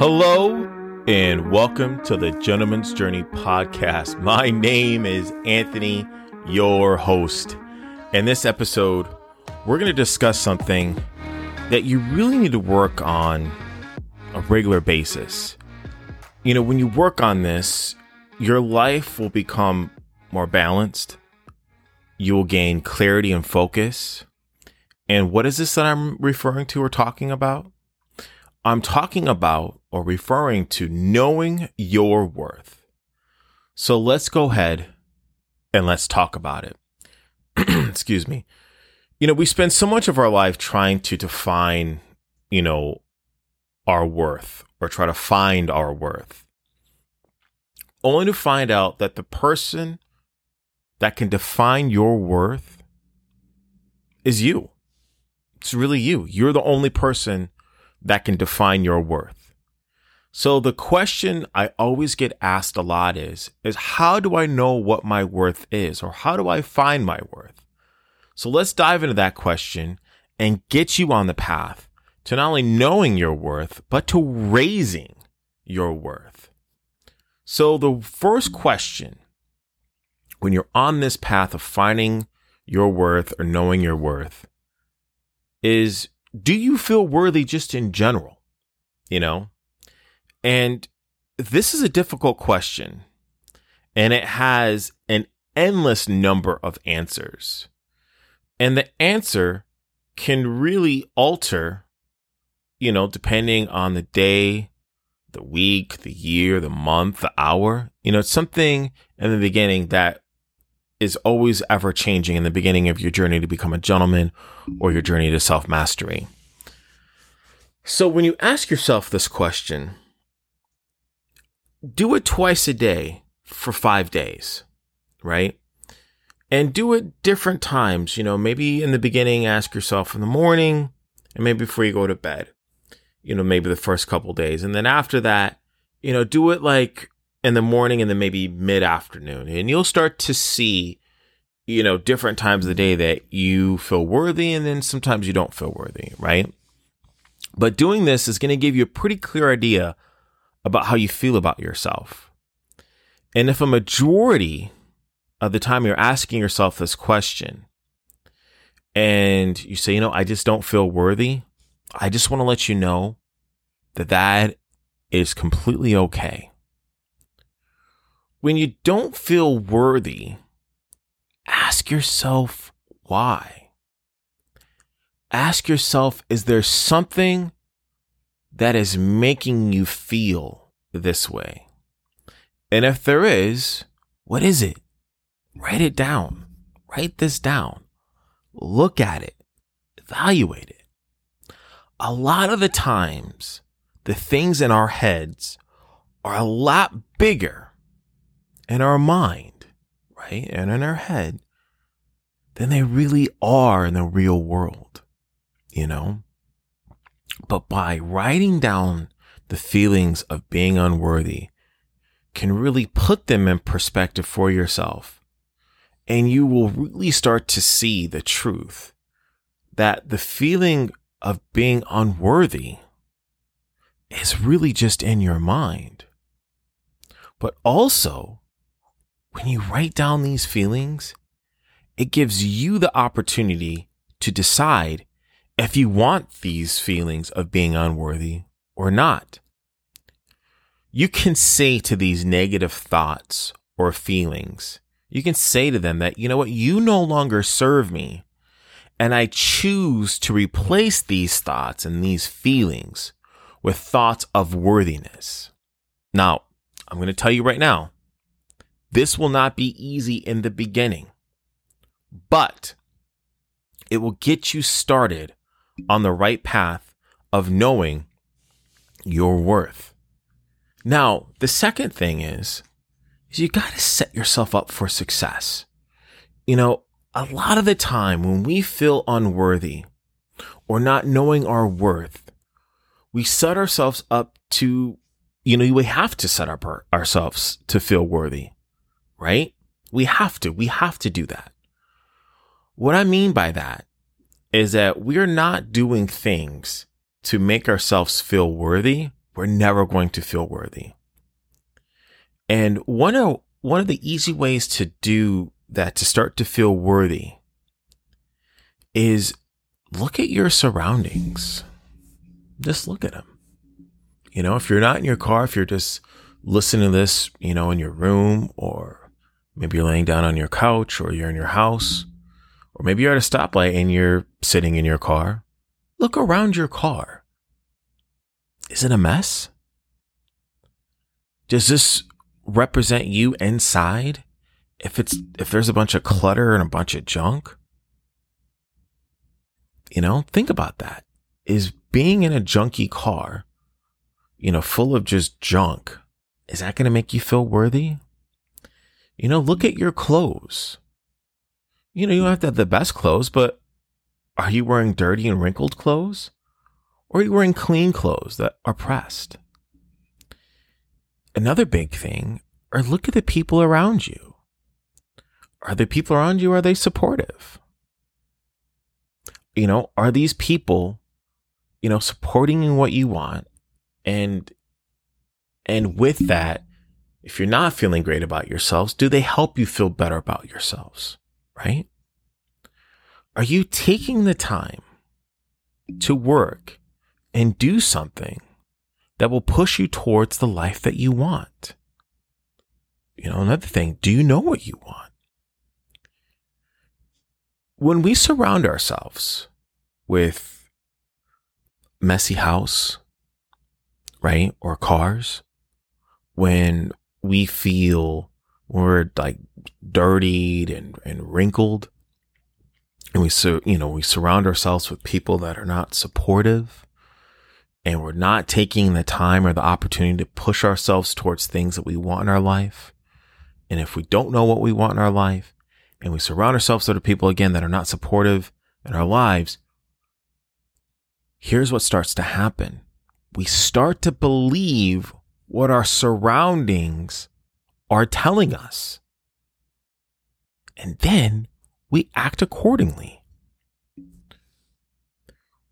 Hello and welcome to the Gentleman's Journey podcast. My name is Anthony, your host. In this episode, we're going to discuss something that you really need to work on a regular basis. You know, when you work on this, your life will become more balanced. You will gain clarity and focus. And what is this that I'm referring to or talking about? I'm talking about or referring to knowing your worth. So let's go ahead and let's talk about it. Excuse me. You know, we spend so much of our life trying to define, you know, our worth or try to find our worth, only to find out that the person that can define your worth is you. It's really you. You're the only person that can define your worth. So the question I always get asked a lot is, is how do I know what my worth is or how do I find my worth? So let's dive into that question and get you on the path to not only knowing your worth, but to raising your worth. So the first question when you're on this path of finding your worth or knowing your worth is do you feel worthy just in general? You know? And this is a difficult question, and it has an endless number of answers. And the answer can really alter, you know, depending on the day, the week, the year, the month, the hour. You know, it's something in the beginning that is always ever changing in the beginning of your journey to become a gentleman or your journey to self mastery. So when you ask yourself this question, do it twice a day for five days, right? And do it different times. You know, maybe in the beginning, ask yourself in the morning and maybe before you go to bed, you know, maybe the first couple days. And then after that, you know, do it like in the morning and then maybe mid afternoon. And you'll start to see, you know, different times of the day that you feel worthy and then sometimes you don't feel worthy, right? But doing this is going to give you a pretty clear idea about how you feel about yourself. And if a majority of the time you're asking yourself this question and you say, you know, I just don't feel worthy, I just want to let you know that that is completely okay when you don't feel worthy, ask yourself why. Ask yourself, is there something that is making you feel this way? And if there is, what is it? Write it down. Write this down. Look at it. Evaluate it. A lot of the times, the things in our heads are a lot bigger in our mind, right? And in our head than they really are in the real world, you know? But by writing down the feelings of being unworthy can really put them in perspective for yourself. And you will really start to see the truth that the feeling of being unworthy is really just in your mind. But also, when you write down these feelings, it gives you the opportunity to decide if you want these feelings of being unworthy or not. You can say to these negative thoughts or feelings, you can say to them that, you know what, you no longer serve me. And I choose to replace these thoughts and these feelings with thoughts of worthiness. Now, I'm going to tell you right now, this will not be easy in the beginning, but it will get you started on the right path of knowing your worth. Now, the second thing is, is you got to set yourself up for success. You know, a lot of the time when we feel unworthy or not knowing our worth, we set ourselves up to, you know, we have to set up our, ourselves to feel worthy right? We have to. We have to do that. What I mean by that is that we're not doing things to make ourselves feel worthy. we're never going to feel worthy. And one of, one of the easy ways to do that, to start to feel worthy is look at your surroundings. Just look at them. You know, if you're not in your car, if you're just listening to this, you know, in your room or maybe you're laying down on your couch or you're in your house or maybe you're at a stoplight and you're sitting in your car, look around your car. Is it a mess? Does this represent you inside? If it's if there's a bunch of clutter and a bunch of junk? You know, think about that. Is being in a junky car, you know, full of just junk, is that going to make you feel worthy? You know, look at your clothes. You know, you don't have to have the best clothes, but are you wearing dirty and wrinkled clothes? Or are you wearing clean clothes that are pressed? Another big thing, or look at the people around you. Are the people around you, are they supportive? You know, are these people, you know, supporting what you want? And, and with that, if you're not feeling great about yourselves, do they help you feel better about yourselves? Right? Are you taking the time to work and do something that will push you towards the life that you want? You know, another thing, do you know what you want? When we surround ourselves with messy house, right? Or cars, when we feel we're like dirtied and, and wrinkled, and we so you know we surround ourselves with people that are not supportive and we're not taking the time or the opportunity to push ourselves towards things that we want in our life. And if we don't know what we want in our life and we surround ourselves with people again that are not supportive in our lives here's what starts to happen. We start to believe what our surroundings are telling us and then we act accordingly.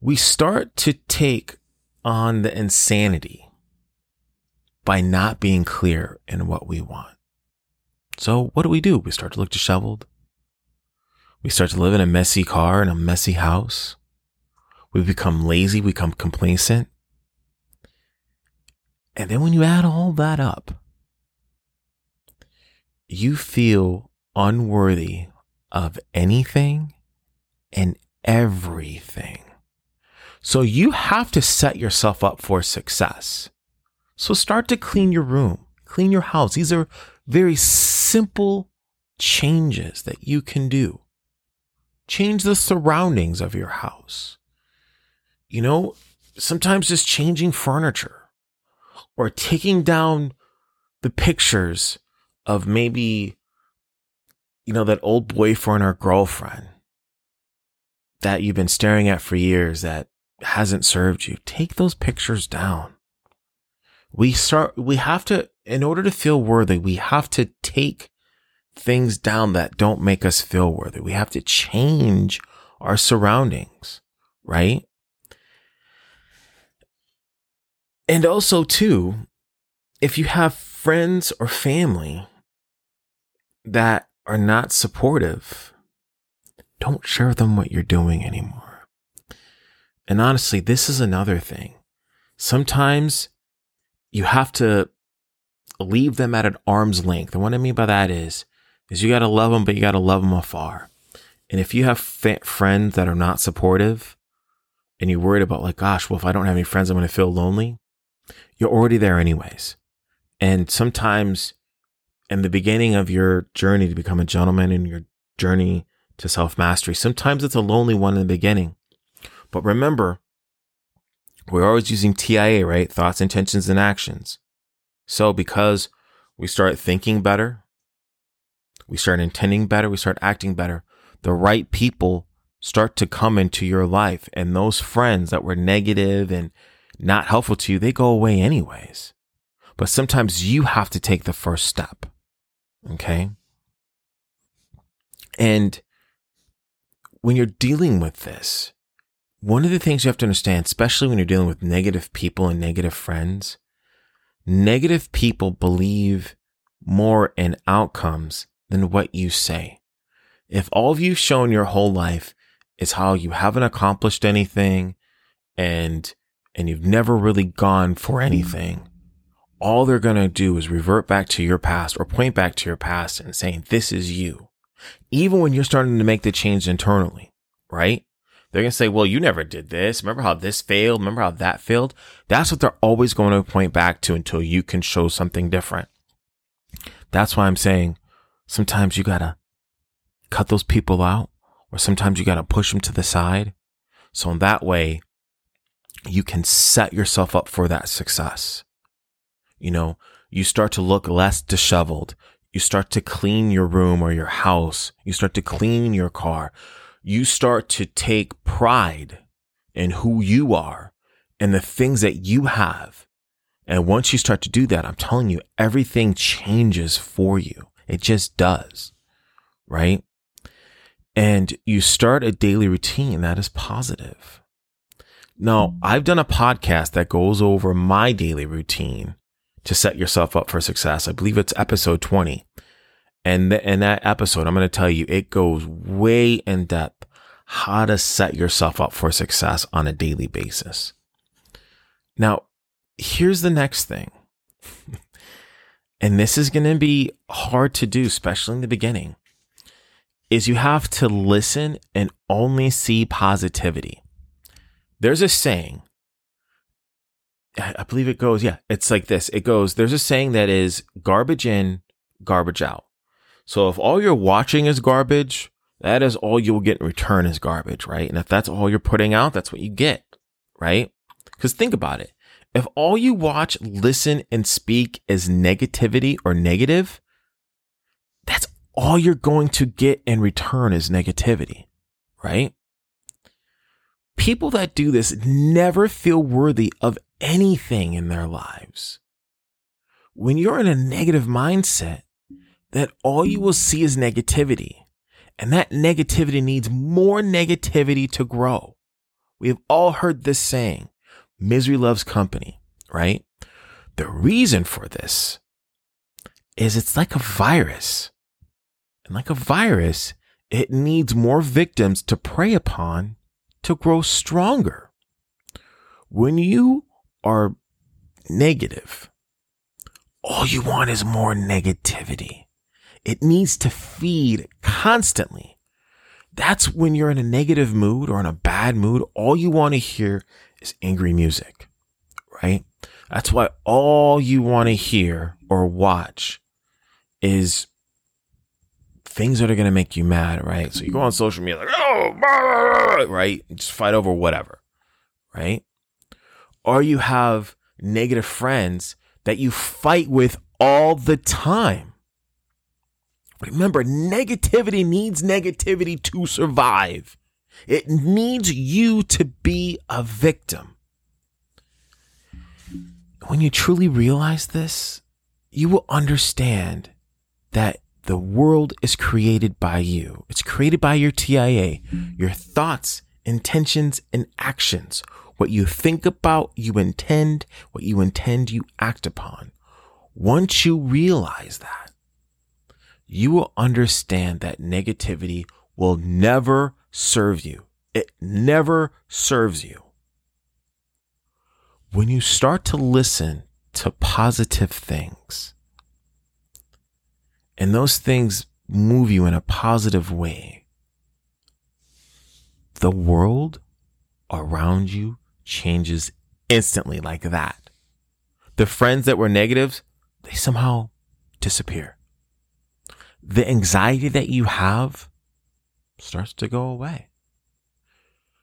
We start to take on the insanity by not being clear in what we want. So what do we do? We start to look disheveled. We start to live in a messy car in a messy house. We become lazy, we become complacent. And then when you add all that up, you feel unworthy of anything and everything. So you have to set yourself up for success. So start to clean your room, clean your house. These are very simple changes that you can do. Change the surroundings of your house. You know, sometimes just changing furniture or taking down the pictures of maybe you know, that old boyfriend or girlfriend that you've been staring at for years that hasn't served you, take those pictures down. We start, we have to, in order to feel worthy, we have to take things down that don't make us feel worthy. We have to change our surroundings, right? And also, too, if you have friends or family that are not supportive, don't share them what you're doing anymore. And honestly, this is another thing. Sometimes you have to leave them at an arm's length. And what I mean by that is, is you got to love them, but you got to love them afar. And if you have friends that are not supportive and you're worried about like, gosh, well, if I don't have any friends, I'm going to feel lonely. You're already there anyways. And sometimes in the beginning of your journey to become a gentleman in your journey to self mastery, sometimes it's a lonely one in the beginning. But remember, we're always using TIA, right? Thoughts, intentions, and actions. So because we start thinking better, we start intending better, we start acting better, the right people start to come into your life. And those friends that were negative and not helpful to you, they go away anyways. But sometimes you have to take the first step. Okay. And when you're dealing with this, one of the things you have to understand, especially when you're dealing with negative people and negative friends, negative people believe more in outcomes than what you say. If all you've shown your whole life is how you haven't accomplished anything and and you've never really gone for anything, all they're going to do is revert back to your past or point back to your past and saying, this is you. Even when you're starting to make the change internally, right? They're going to say, well, you never did this. Remember how this failed? Remember how that failed? That's what they're always going to point back to until you can show something different. That's why I'm saying sometimes you got to cut those people out or sometimes you got to push them to the side. So in that way, you can set yourself up for that success. You know, you start to look less disheveled. You start to clean your room or your house. You start to clean your car. You start to take pride in who you are and the things that you have. And once you start to do that, I'm telling you, everything changes for you. It just does. Right. And you start a daily routine that is positive. Now, I've done a podcast that goes over my daily routine to set yourself up for success. I believe it's episode 20. And th- in that episode, I'm going to tell you it goes way in depth how to set yourself up for success on a daily basis. Now, here's the next thing. and this is going to be hard to do, especially in the beginning, is you have to listen and only see positivity. There's a saying I believe it goes, yeah, it's like this. It goes, there's a saying that is garbage in, garbage out. So if all you're watching is garbage, that is all you'll get in return is garbage, right? And if that's all you're putting out, that's what you get, right? Because think about it. If all you watch, listen, and speak is negativity or negative, that's all you're going to get in return is negativity, right? People that do this never feel worthy of anything in their lives. When you're in a negative mindset, that all you will see is negativity. And that negativity needs more negativity to grow. We have all heard this saying, misery loves company, right? The reason for this is it's like a virus. And like a virus, it needs more victims to prey upon to grow stronger. When you are negative, all you want is more negativity. It needs to feed constantly. That's when you're in a negative mood or in a bad mood. All you want to hear is angry music, right? That's why all you want to hear or watch is things that are going to make you mad, right? So you go on social media like, oh, right? Just fight over whatever, right? or you have negative friends that you fight with all the time. Remember, negativity needs negativity to survive. It needs you to be a victim. When you truly realize this, you will understand that the world is created by you. It's created by your TIA, your thoughts, intentions, and actions. What you think about, you intend. What you intend, you act upon. Once you realize that, you will understand that negativity will never serve you. It never serves you. When you start to listen to positive things, and those things move you in a positive way, the world around you changes instantly like that. The friends that were negatives, they somehow disappear. The anxiety that you have starts to go away.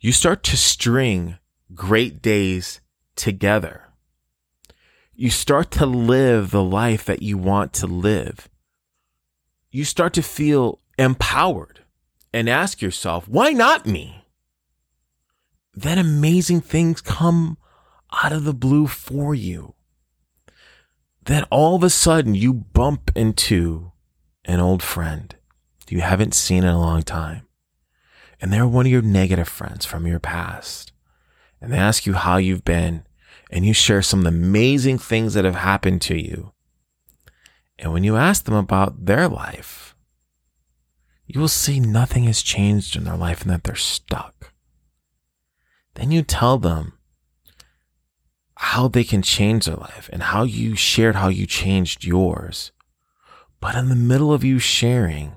You start to string great days together. You start to live the life that you want to live. You start to feel empowered and ask yourself, why not me? then amazing things come out of the blue for you. Then all of a sudden you bump into an old friend you haven't seen in a long time. and they're one of your negative friends from your past, and they ask you how you've been, and you share some of the amazing things that have happened to you. And when you ask them about their life, you will see nothing has changed in their life and that they're stuck. Then you tell them how they can change their life and how you shared how you changed yours. But in the middle of you sharing,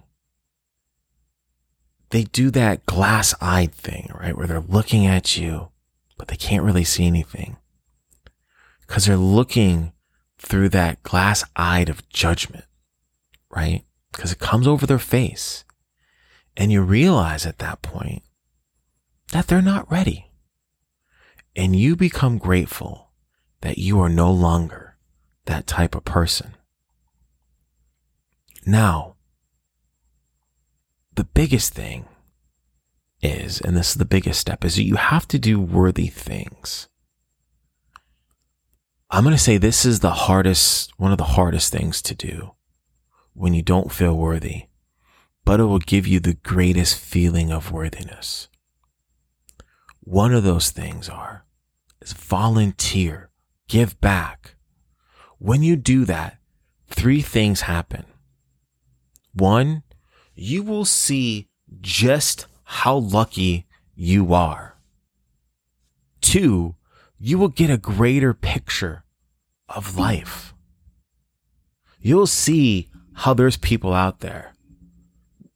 they do that glass eyed thing, right? Where they're looking at you, but they can't really see anything because they're looking through that glass eyed of judgment, right? Because it comes over their face. And you realize at that point that they're not ready. And you become grateful that you are no longer that type of person. Now, the biggest thing is, and this is the biggest step, is that you have to do worthy things. I'm going to say this is the hardest, one of the hardest things to do when you don't feel worthy, but it will give you the greatest feeling of worthiness. One of those things are is volunteer, give back. When you do that, three things happen. One, you will see just how lucky you are. Two, you will get a greater picture of life. You'll see how there's people out there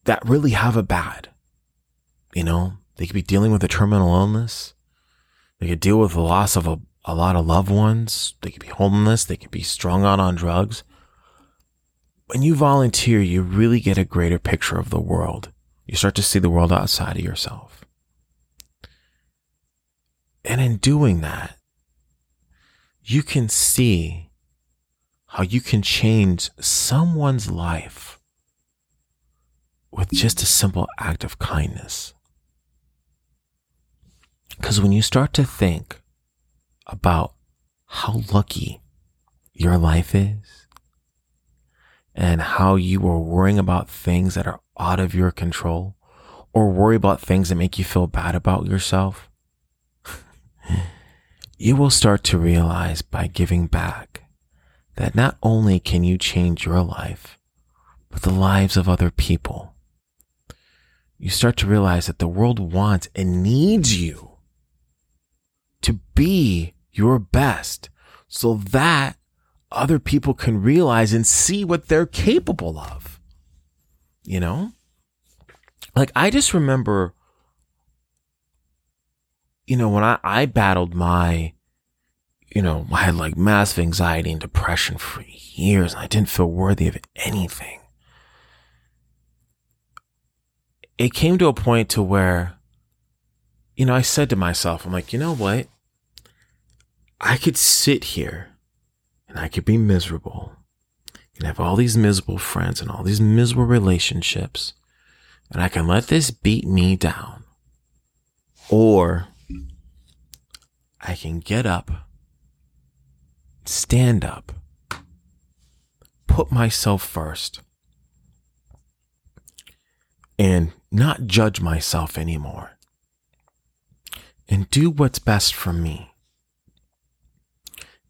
that really have it bad. You know, they could be dealing with a terminal illness. They could deal with the loss of a, a lot of loved ones. They could be homeless. They could be strung out on drugs. When you volunteer, you really get a greater picture of the world. You start to see the world outside of yourself. And in doing that, you can see how you can change someone's life with just a simple act of kindness. Because when you start to think about how lucky your life is and how you are worrying about things that are out of your control or worry about things that make you feel bad about yourself, you will start to realize by giving back that not only can you change your life, but the lives of other people. You start to realize that the world wants and needs you to be your best so that other people can realize and see what they're capable of. You know? Like, I just remember you know, when I, I battled my, you know, I had like massive anxiety and depression for years and I didn't feel worthy of anything. It came to a point to where, you know, I said to myself, I'm like, you know what? I could sit here and I could be miserable and have all these miserable friends and all these miserable relationships and I can let this beat me down. Or I can get up, stand up, put myself first, and not judge myself anymore, and do what's best for me.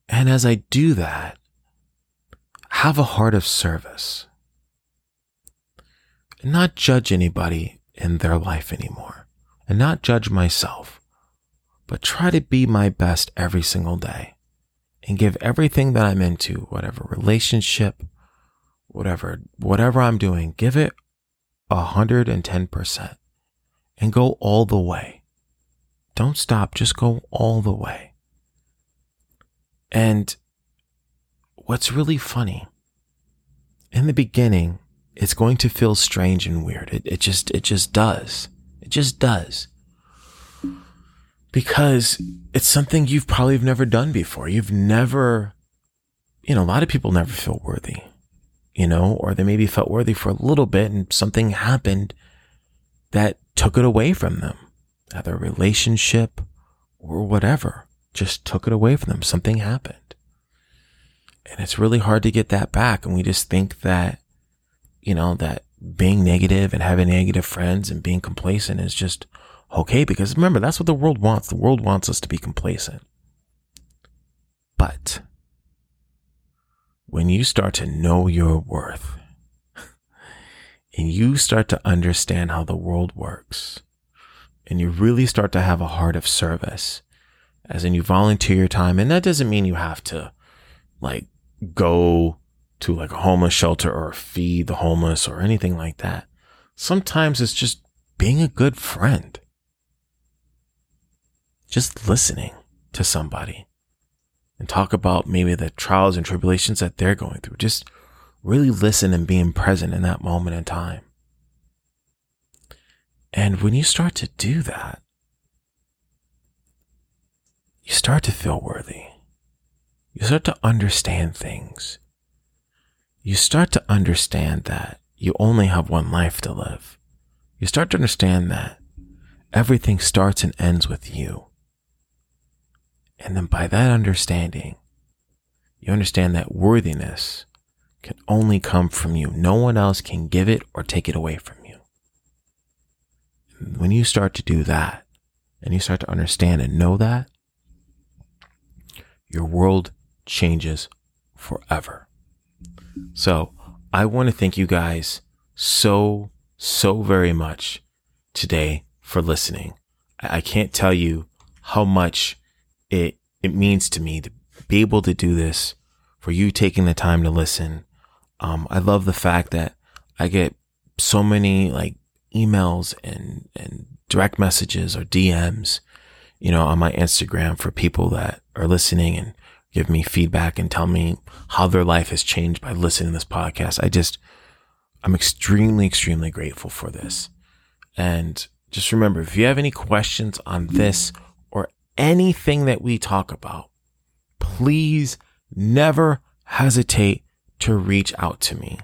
And as I do that, have a heart of service and not judge anybody in their life anymore and not judge myself but try to be my best every single day and give everything that I'm into, whatever relationship, whatever, whatever I'm doing, give it a hundred and ten percent and go all the way. Don't stop. Just go all the way. And what's really funny in the beginning, it's going to feel strange and weird. It, it just, it just does. It just does because it's something you've probably never done before. You've never, you know, a lot of people never feel worthy, you know, or they maybe felt worthy for a little bit and something happened that took it away from them, either a relationship or whatever, just took it away from them. Something happened. And it's really hard to get that back. And we just think that, you know, that being negative and having negative friends and being complacent is just okay because remember, that's what the world wants. The world wants us to be complacent. But when you start to know your worth and you start to understand how the world works and you really start to have a heart of service, as in you volunteer your time, and that doesn't mean you have to like go to like a homeless shelter or feed the homeless or anything like that. Sometimes it's just being a good friend. Just listening to somebody and talk about maybe the trials and tribulations that they're going through. Just really listen and being present in that moment in time. And when you start to do that, you start to feel worthy. You start to understand things. You start to understand that you only have one life to live. You start to understand that everything starts and ends with you. And then by that understanding, you understand that worthiness can only come from you. No one else can give it or take it away from you. when you start to do that and you start to understand and know that, your world changes forever. So I want to thank you guys so, so very much today for listening. I can't tell you how much it it means to me to be able to do this for you taking the time to listen. Um, I love the fact that I get so many like emails and and direct messages or DMs, you know, on my Instagram for people that are listening and give me feedback and tell me how their life has changed by listening to this podcast. I just I'm extremely extremely grateful for this. And just remember if you have any questions on this anything that we talk about, please never hesitate to reach out to me.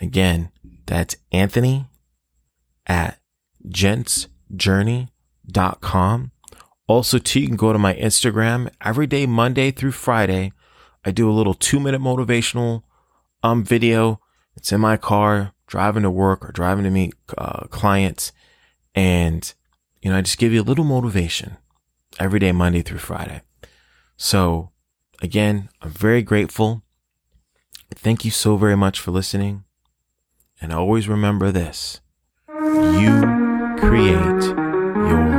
Again, that's Anthony at gentsjourney.com. Also, too, you can go to my Instagram every day, Monday through Friday. I do a little two minute motivational um video. It's in my car, driving to work or driving to meet uh, clients. And, you know, I just give you a little motivation every day, Monday through Friday. So again, I'm very grateful. Thank you so very much for listening. And always remember this you create your